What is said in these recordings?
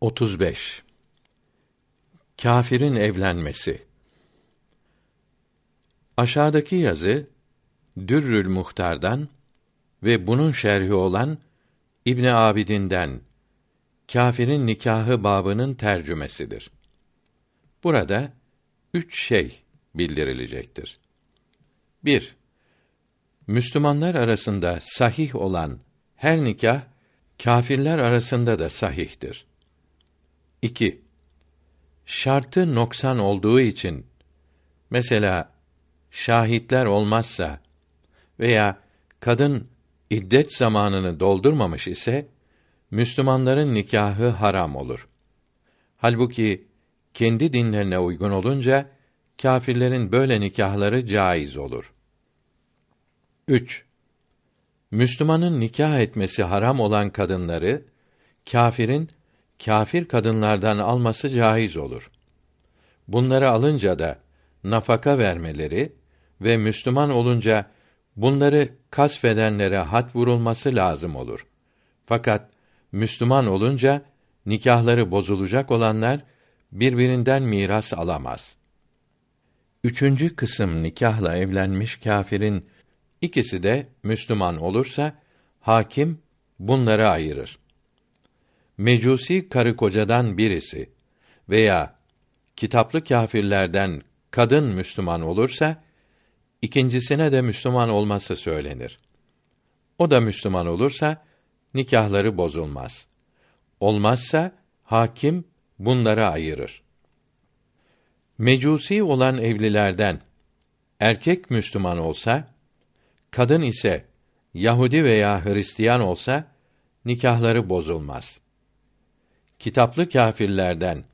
35 Kâfirin evlenmesi Aşağıdaki yazı Dürrül Muhtar'dan ve bunun şerhi olan İbn Abidin'den Kâfirin nikahı babının tercümesidir. Burada üç şey bildirilecektir. 1. Müslümanlar arasında sahih olan her nikah kâfirler arasında da sahihtir. 2. Şartı noksan olduğu için mesela şahitler olmazsa veya kadın iddet zamanını doldurmamış ise Müslümanların nikahı haram olur. Halbuki kendi dinlerine uygun olunca kâfirlerin böyle nikahları caiz olur. 3. Müslümanın nikah etmesi haram olan kadınları kâfirin kâfir kadınlardan alması caiz olur. Bunları alınca da nafaka vermeleri ve Müslüman olunca bunları kasfedenlere hat vurulması lazım olur. Fakat Müslüman olunca nikahları bozulacak olanlar birbirinden miras alamaz. Üçüncü kısım nikahla evlenmiş kâfirin ikisi de Müslüman olursa hakim bunları ayırır. Mecusi karı kocadan birisi veya kitaplı kâfirlerden kadın Müslüman olursa ikincisine de Müslüman olması söylenir. O da Müslüman olursa nikahları bozulmaz. Olmazsa hakim bunları ayırır. Mecusi olan evlilerden erkek Müslüman olsa, kadın ise Yahudi veya Hristiyan olsa nikahları bozulmaz. Kitaplı kâfirlerden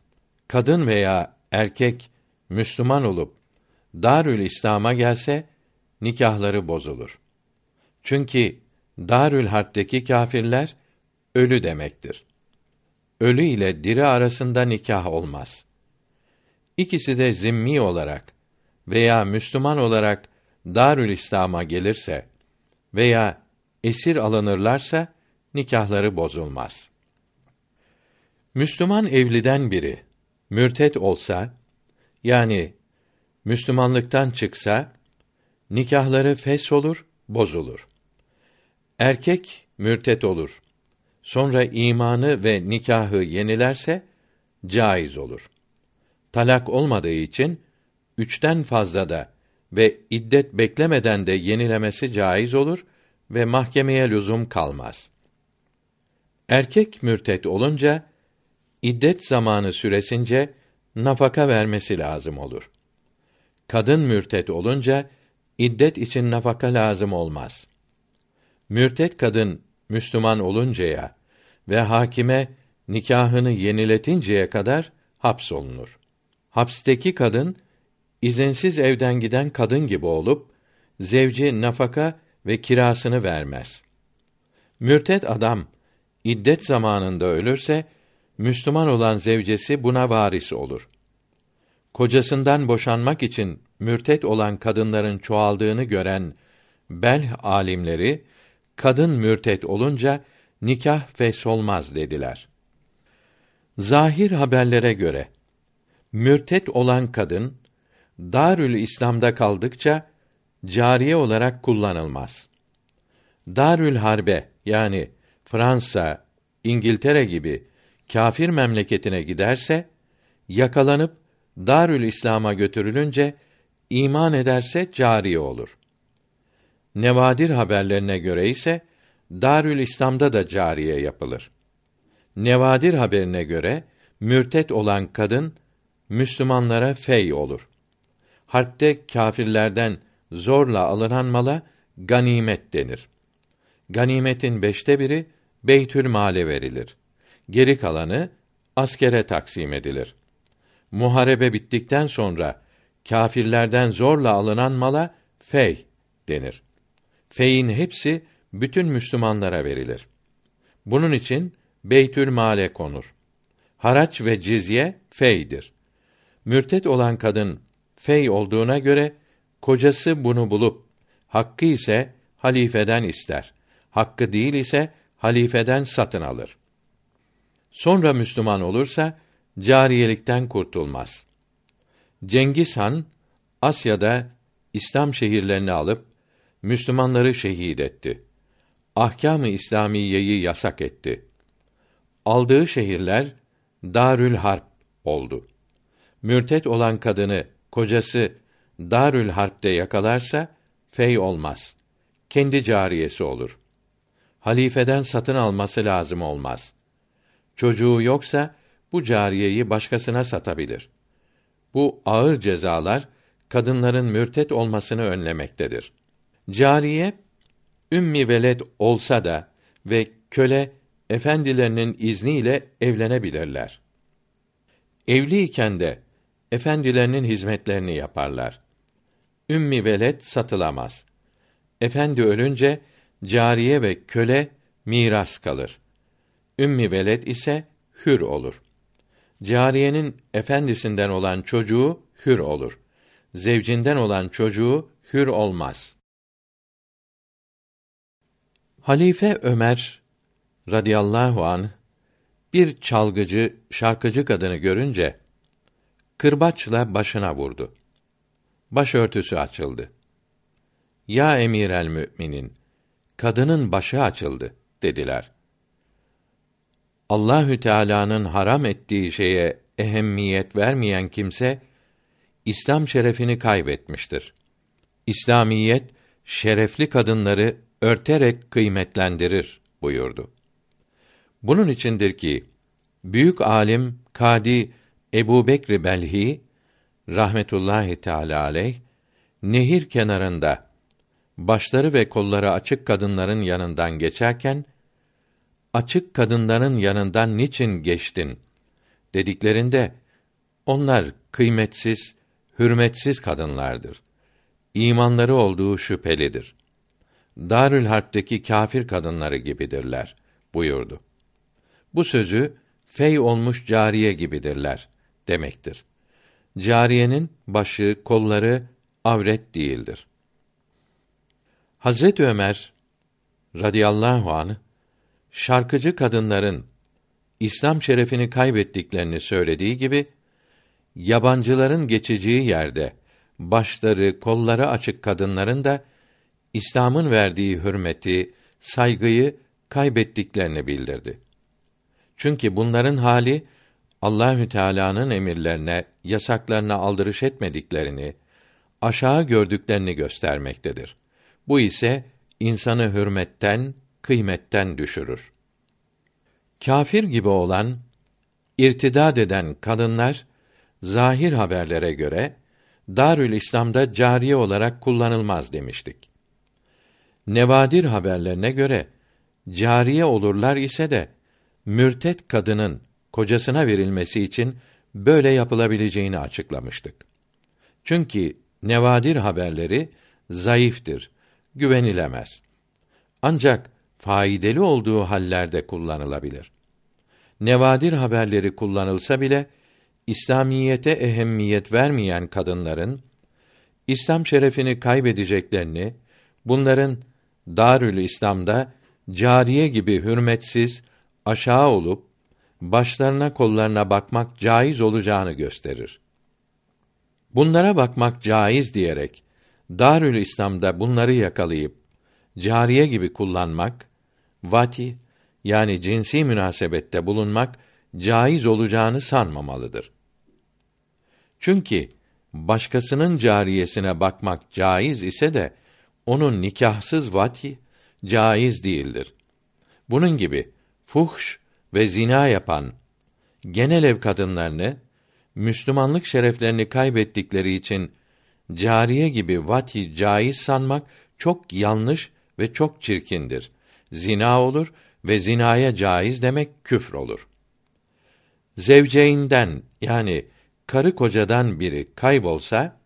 kadın veya erkek Müslüman olup Darül İslam'a gelse nikahları bozulur. Çünkü Darül Harp'teki kâfirler ölü demektir. Ölü ile diri arasında nikah olmaz. İkisi de zimmi olarak veya Müslüman olarak Darül İslam'a gelirse veya esir alınırlarsa nikahları bozulmaz. Müslüman evliden biri mürtet olsa yani Müslümanlıktan çıksa nikahları fes olur, bozulur. Erkek mürtet olur. Sonra imanı ve nikahı yenilerse caiz olur. Talak olmadığı için üçten fazla da ve iddet beklemeden de yenilemesi caiz olur ve mahkemeye lüzum kalmaz. Erkek mürtet olunca iddet zamanı süresince nafaka vermesi lazım olur. Kadın mürtet olunca iddet için nafaka lazım olmaz. Mürtet kadın Müslüman oluncaya ve hakime nikahını yeniletinceye kadar hapsolunur. Hapsteki kadın izinsiz evden giden kadın gibi olup zevci nafaka ve kirasını vermez. Mürtet adam iddet zamanında ölürse Müslüman olan zevcesi buna varis olur. Kocasından boşanmak için mürtet olan kadınların çoğaldığını gören Belh alimleri kadın mürtet olunca nikah olmaz dediler. Zahir haberlere göre mürtet olan kadın Darül İslam'da kaldıkça cariye olarak kullanılmaz. Darül Harbe yani Fransa, İngiltere gibi kâfir memleketine giderse yakalanıp Darül İslam'a götürülünce iman ederse cariye olur. Nevadir haberlerine göre ise Darül İslam'da da cariye yapılır. Nevadir haberine göre mürtet olan kadın Müslümanlara fey olur. Harpte kâfirlerden zorla alınan mala ganimet denir. Ganimetin beşte biri Beytül Male verilir. Geri kalanı askere taksim edilir. Muharebe bittikten sonra kâfirlerden zorla alınan mala fey denir. Feyin hepsi bütün Müslümanlara verilir. Bunun için Beytül Male konur. Haraç ve cizye feydir. Mürtet olan kadın fey olduğuna göre kocası bunu bulup hakkı ise halifeden ister. Hakkı değil ise halifeden satın alır. Sonra Müslüman olursa cariyelikten kurtulmaz. Cengiz Han Asya'da İslam şehirlerini alıp Müslümanları şehit etti. Ahkâm-ı İslamiyeyi yasak etti. Aldığı şehirler Darül Harp oldu. Mürtet olan kadını kocası Darül Harp'te yakalarsa fey olmaz. Kendi cariyesi olur. Halifeden satın alması lazım olmaz. Çocuğu yoksa bu cariyeyi başkasına satabilir. Bu ağır cezalar kadınların mürtet olmasını önlemektedir. Cariye ümmi veled olsa da ve köle efendilerinin izniyle evlenebilirler. Evliyken de efendilerinin hizmetlerini yaparlar. Ümmi veled satılamaz. Efendi ölünce cariye ve köle miras kalır. Ümmi veled ise hür olur. Cariyenin efendisinden olan çocuğu hür olur. Zevcinden olan çocuğu hür olmaz. Halife Ömer radıyallahu an bir çalgıcı, şarkıcı kadını görünce kırbaçla başına vurdu. Başörtüsü açıldı. Ya emir el müminin, kadının başı açıldı dediler. Allahü Teala'nın haram ettiği şeye ehemmiyet vermeyen kimse İslam şerefini kaybetmiştir. İslamiyet şerefli kadınları örterek kıymetlendirir buyurdu. Bunun içindir ki büyük alim Kadi Ebu Bekr Belhi rahmetullahi teala aleyh nehir kenarında başları ve kolları açık kadınların yanından geçerken açık kadınların yanından niçin geçtin dediklerinde onlar kıymetsiz, hürmetsiz kadınlardır. İmanları olduğu şüphelidir. Darül Harp'teki kâfir kadınları gibidirler buyurdu. Bu sözü fey olmuş cariye gibidirler demektir. Cariyenin başı, kolları avret değildir. Hazret Ömer radıyallahu anh şarkıcı kadınların İslam şerefini kaybettiklerini söylediği gibi yabancıların geçeceği yerde başları, kolları açık kadınların da İslam'ın verdiği hürmeti, saygıyı kaybettiklerini bildirdi. Çünkü bunların hali Allahü Teala'nın emirlerine, yasaklarına aldırış etmediklerini, aşağı gördüklerini göstermektedir. Bu ise insanı hürmetten, kıymetten düşürür. Kafir gibi olan, irtidad eden kadınlar zahir haberlere göre Darül İslam'da cariye olarak kullanılmaz demiştik. Nevadir haberlerine göre cariye olurlar ise de mürtet kadının kocasına verilmesi için böyle yapılabileceğini açıklamıştık. Çünkü nevadir haberleri zayıftır, güvenilemez. Ancak faydalı olduğu hallerde kullanılabilir. Nevadir haberleri kullanılsa bile İslamiyete ehemmiyet vermeyen kadınların İslam şerefini kaybedeceklerini, bunların Darül İslam'da cariye gibi hürmetsiz, aşağı olup başlarına kollarına bakmak caiz olacağını gösterir. Bunlara bakmak caiz diyerek Darül İslam'da bunları yakalayıp cariye gibi kullanmak, vati yani cinsi münasebette bulunmak caiz olacağını sanmamalıdır. Çünkü başkasının cariyesine bakmak caiz ise de onun nikahsız vati caiz değildir. Bunun gibi fuhş ve zina yapan genel ev kadınlarını Müslümanlık şereflerini kaybettikleri için cariye gibi vati caiz sanmak çok yanlış ve çok çirkindir. Zina olur ve zinaya caiz demek küfür olur. Zevceyinden yani karı kocadan biri kaybolsa,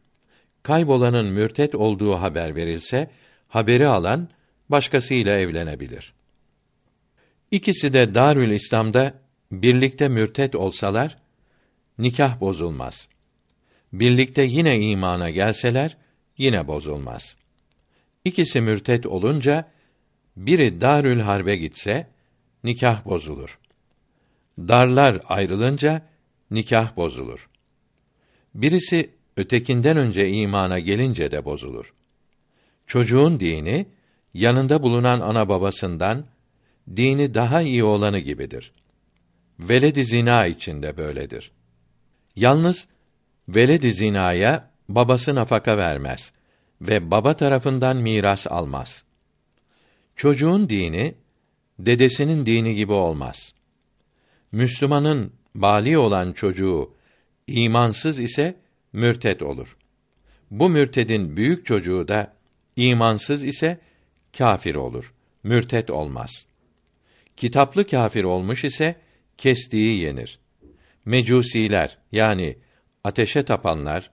kaybolanın mürtet olduğu haber verilse, haberi alan başkasıyla evlenebilir. İkisi de Darül İslam'da birlikte mürtet olsalar nikah bozulmaz. Birlikte yine imana gelseler yine bozulmaz. İkisi mürtet olunca biri Darül Harbe gitse nikah bozulur. Darlar ayrılınca nikah bozulur. Birisi ötekinden önce imana gelince de bozulur. Çocuğun dini yanında bulunan ana babasından dini daha iyi olanı gibidir. Veled-i zina içinde böyledir. Yalnız veled-i zinaya babası nafaka vermez ve baba tarafından miras almaz. Çocuğun dini dedesinin dini gibi olmaz. Müslümanın bali olan çocuğu imansız ise mürtet olur. Bu mürtedin büyük çocuğu da imansız ise kafir olur. Mürtet olmaz. Kitaplı kafir olmuş ise kestiği yenir. Mecusiler yani ateşe tapanlar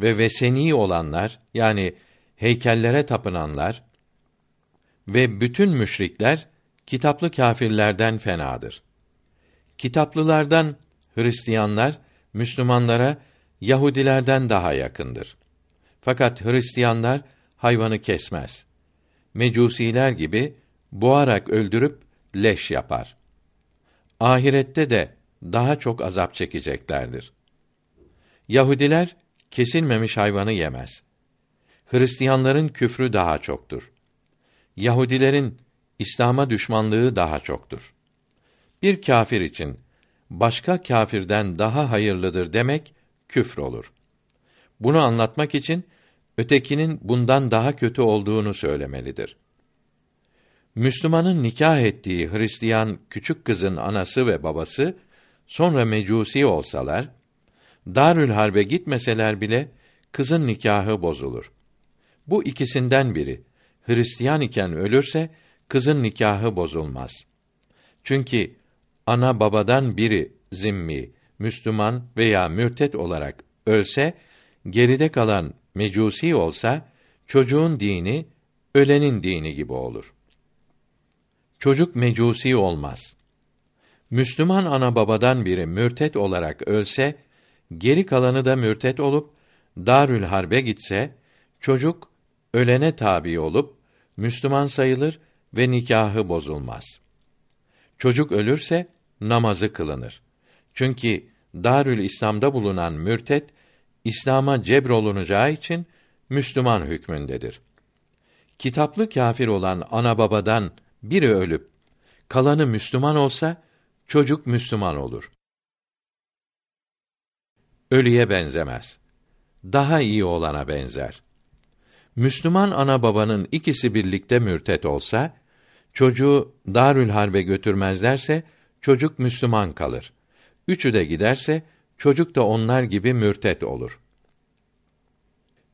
ve veseni olanlar yani heykellere tapınanlar ve bütün müşrikler kitaplı kâfirlerden fenadır. Kitaplılardan Hristiyanlar Müslümanlara Yahudilerden daha yakındır. Fakat Hristiyanlar hayvanı kesmez. Mecusiler gibi boğarak öldürüp leş yapar. Ahirette de daha çok azap çekeceklerdir. Yahudiler kesilmemiş hayvanı yemez. Hristiyanların küfrü daha çoktur. Yahudilerin İslam'a düşmanlığı daha çoktur. Bir kâfir için başka kâfirden daha hayırlıdır demek küfür olur. Bunu anlatmak için ötekinin bundan daha kötü olduğunu söylemelidir. Müslümanın nikah ettiği Hristiyan küçük kızın anası ve babası sonra mecusi olsalar, Darül Harbe gitmeseler bile kızın nikahı bozulur. Bu ikisinden biri Hristiyan iken ölürse kızın nikahı bozulmaz. Çünkü ana babadan biri zimmi, Müslüman veya mürtet olarak ölse, geride kalan mecusi olsa, çocuğun dini, ölenin dini gibi olur. Çocuk mecusi olmaz. Müslüman ana babadan biri mürtet olarak ölse, geri kalanı da mürtet olup, Darül Harbe gitse, çocuk, ölene tabi olup, Müslüman sayılır ve nikahı bozulmaz. Çocuk ölürse, namazı kılınır. Çünkü Darül İslam'da bulunan mürtet İslam'a cebrolunacağı için Müslüman hükmündedir. Kitaplı kâfir olan ana babadan biri ölüp kalanı Müslüman olsa çocuk Müslüman olur. Ölüye benzemez. Daha iyi olana benzer. Müslüman ana babanın ikisi birlikte mürtet olsa, çocuğu Darül Harbe götürmezlerse çocuk Müslüman kalır. Üçü de giderse çocuk da onlar gibi mürtet olur.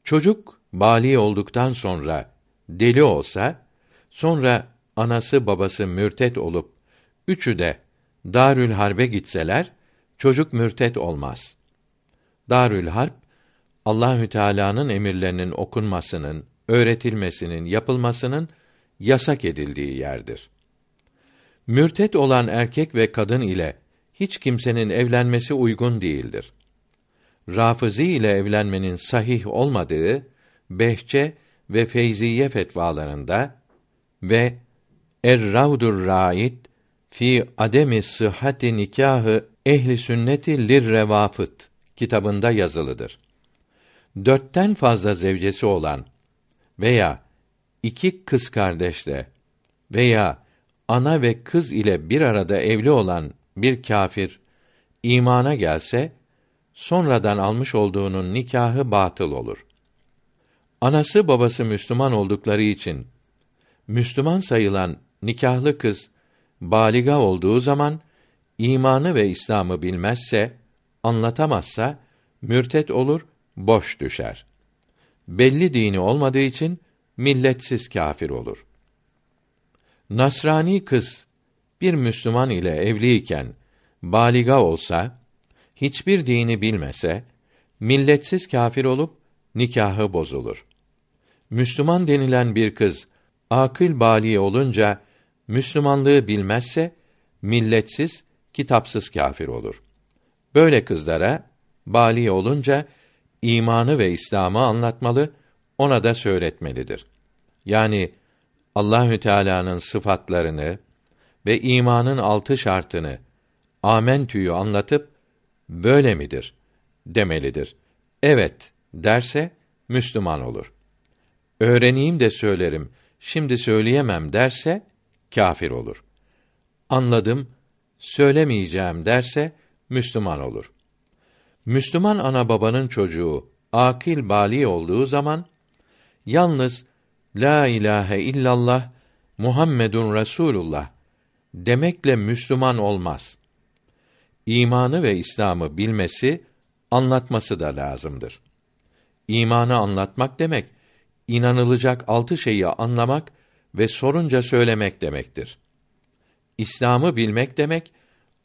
Çocuk bali olduktan sonra deli olsa, sonra anası babası mürtet olup üçü de Darül Harbe gitseler çocuk mürtet olmaz. Darül Harp Allahü Teala'nın emirlerinin okunmasının, öğretilmesinin, yapılmasının yasak edildiği yerdir. Mürtet olan erkek ve kadın ile hiç kimsenin evlenmesi uygun değildir. Rafizi ile evlenmenin sahih olmadığı Behçe ve Feyziye fetvalarında ve Er-Ravdur Raid fi ademi sıhhati nikahı ehli sünneti lirrevafıt kitabında yazılıdır. Dörtten fazla zevcesi olan veya iki kız kardeşle veya ana ve kız ile bir arada evli olan bir kâfir imana gelse sonradan almış olduğunun nikahı batıl olur. Anası babası Müslüman oldukları için Müslüman sayılan nikahlı kız baliga olduğu zaman imanı ve İslam'ı bilmezse, anlatamazsa mürtet olur, boş düşer. Belli dini olmadığı için milletsiz kâfir olur. Nasrani kız bir Müslüman ile evliyken baliga olsa, hiçbir dini bilmese, milletsiz kâfir olup nikahı bozulur. Müslüman denilen bir kız akıl bali olunca Müslümanlığı bilmezse milletsiz, kitapsız kâfir olur. Böyle kızlara bali olunca imanı ve İslam'ı anlatmalı, ona da söyletmelidir. Yani Allahü Teala'nın sıfatlarını ve imanın altı şartını amentüyü anlatıp böyle midir demelidir. Evet derse Müslüman olur. Öğreneyim de söylerim, şimdi söyleyemem derse kâfir olur. Anladım, söylemeyeceğim derse Müslüman olur. Müslüman ana babanın çocuğu akil bali olduğu zaman yalnız la ilahe illallah Muhammedun Resulullah demekle Müslüman olmaz. İmanı ve İslam'ı bilmesi, anlatması da lazımdır. İmanı anlatmak demek, inanılacak altı şeyi anlamak ve sorunca söylemek demektir. İslam'ı bilmek demek,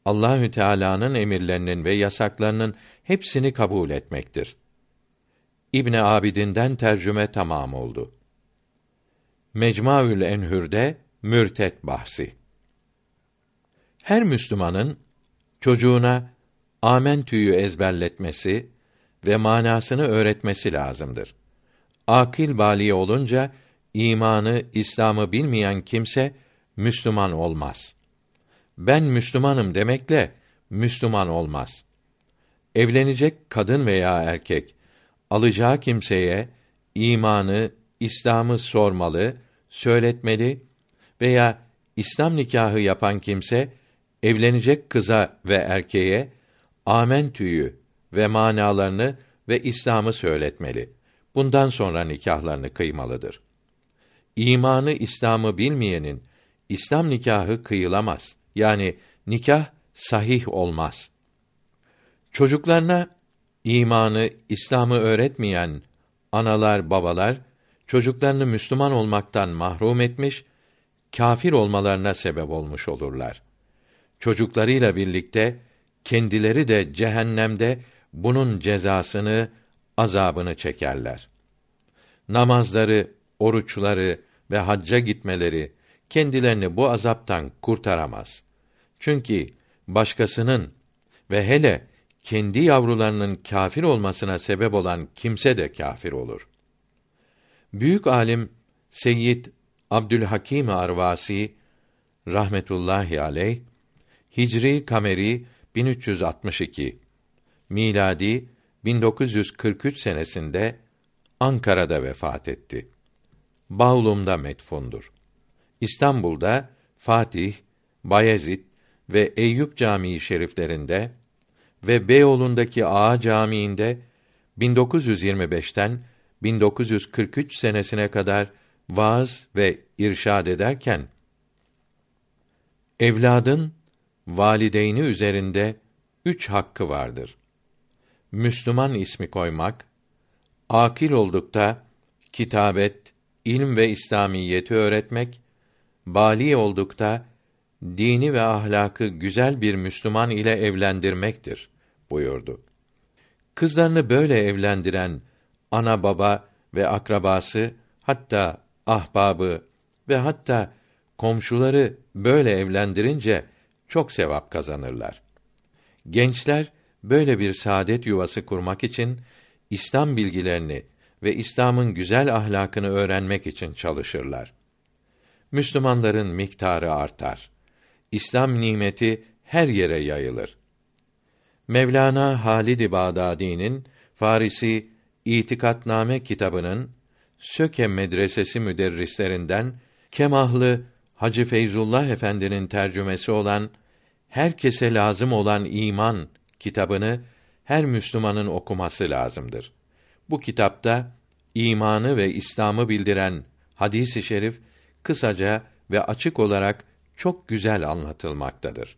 Allahü Teala'nın emirlerinin ve yasaklarının hepsini kabul etmektir. İbn Abidin'den tercüme tamam oldu. Mecmuaül Enhür'de mürtet bahsi. Her Müslümanın çocuğuna amentüyü ezberletmesi ve manasını öğretmesi lazımdır. Akil bali olunca imanı, İslam'ı bilmeyen kimse Müslüman olmaz. Ben Müslümanım demekle Müslüman olmaz. Evlenecek kadın veya erkek alacağı kimseye imanı, İslam'ı sormalı, söyletmeli veya İslam nikahı yapan kimse evlenecek kıza ve erkeğe amentüyü ve manalarını ve İslam'ı söyletmeli. Bundan sonra nikahlarını kıymalıdır. İmanı, İslam'ı bilmeyenin İslam nikahı kıyılamaz. Yani nikah sahih olmaz. Çocuklarına imanı, İslam'ı öğretmeyen analar, babalar çocuklarını Müslüman olmaktan mahrum etmiş, kâfir olmalarına sebep olmuş olurlar. Çocuklarıyla birlikte kendileri de cehennemde bunun cezasını, azabını çekerler. Namazları, oruçları ve hacca gitmeleri kendilerini bu azaptan kurtaramaz. Çünkü başkasının ve hele kendi yavrularının kâfir olmasına sebep olan kimse de kâfir olur. Büyük alim Seyyid Abdülhakim Arvasi rahmetullahi aleyh Hicri kameri 1362 miladi 1943 senesinde Ankara'da vefat etti. Bağlum'da metfundur. İstanbul'da Fatih, Bayezid ve Eyüp Camii şeriflerinde ve Beyoğlu'ndaki Ağa Camii'nde 1925'ten 1943 senesine kadar vaaz ve irşad ederken evladın valideyni üzerinde üç hakkı vardır. Müslüman ismi koymak, akil oldukta kitabet, ilm ve İslamiyeti öğretmek, bali oldukta dini ve ahlakı güzel bir Müslüman ile evlendirmektir buyurdu. Kızlarını böyle evlendiren ana baba ve akrabası hatta ahbabı ve hatta komşuları böyle evlendirince çok sevap kazanırlar. Gençler böyle bir saadet yuvası kurmak için İslam bilgilerini ve İslam'ın güzel ahlakını öğrenmek için çalışırlar. Müslümanların miktarı artar. İslam nimeti her yere yayılır. Mevlana Halid-i Bağdadi'nin Farisi İtikatname kitabının Söke Medresesi müderrislerinden Kemahlı Hacı Feyzullah Efendi'nin tercümesi olan Herkese lazım olan iman kitabını her Müslümanın okuması lazımdır. Bu kitapta imanı ve İslam'ı bildiren hadisi şerif kısaca ve açık olarak çok güzel anlatılmaktadır.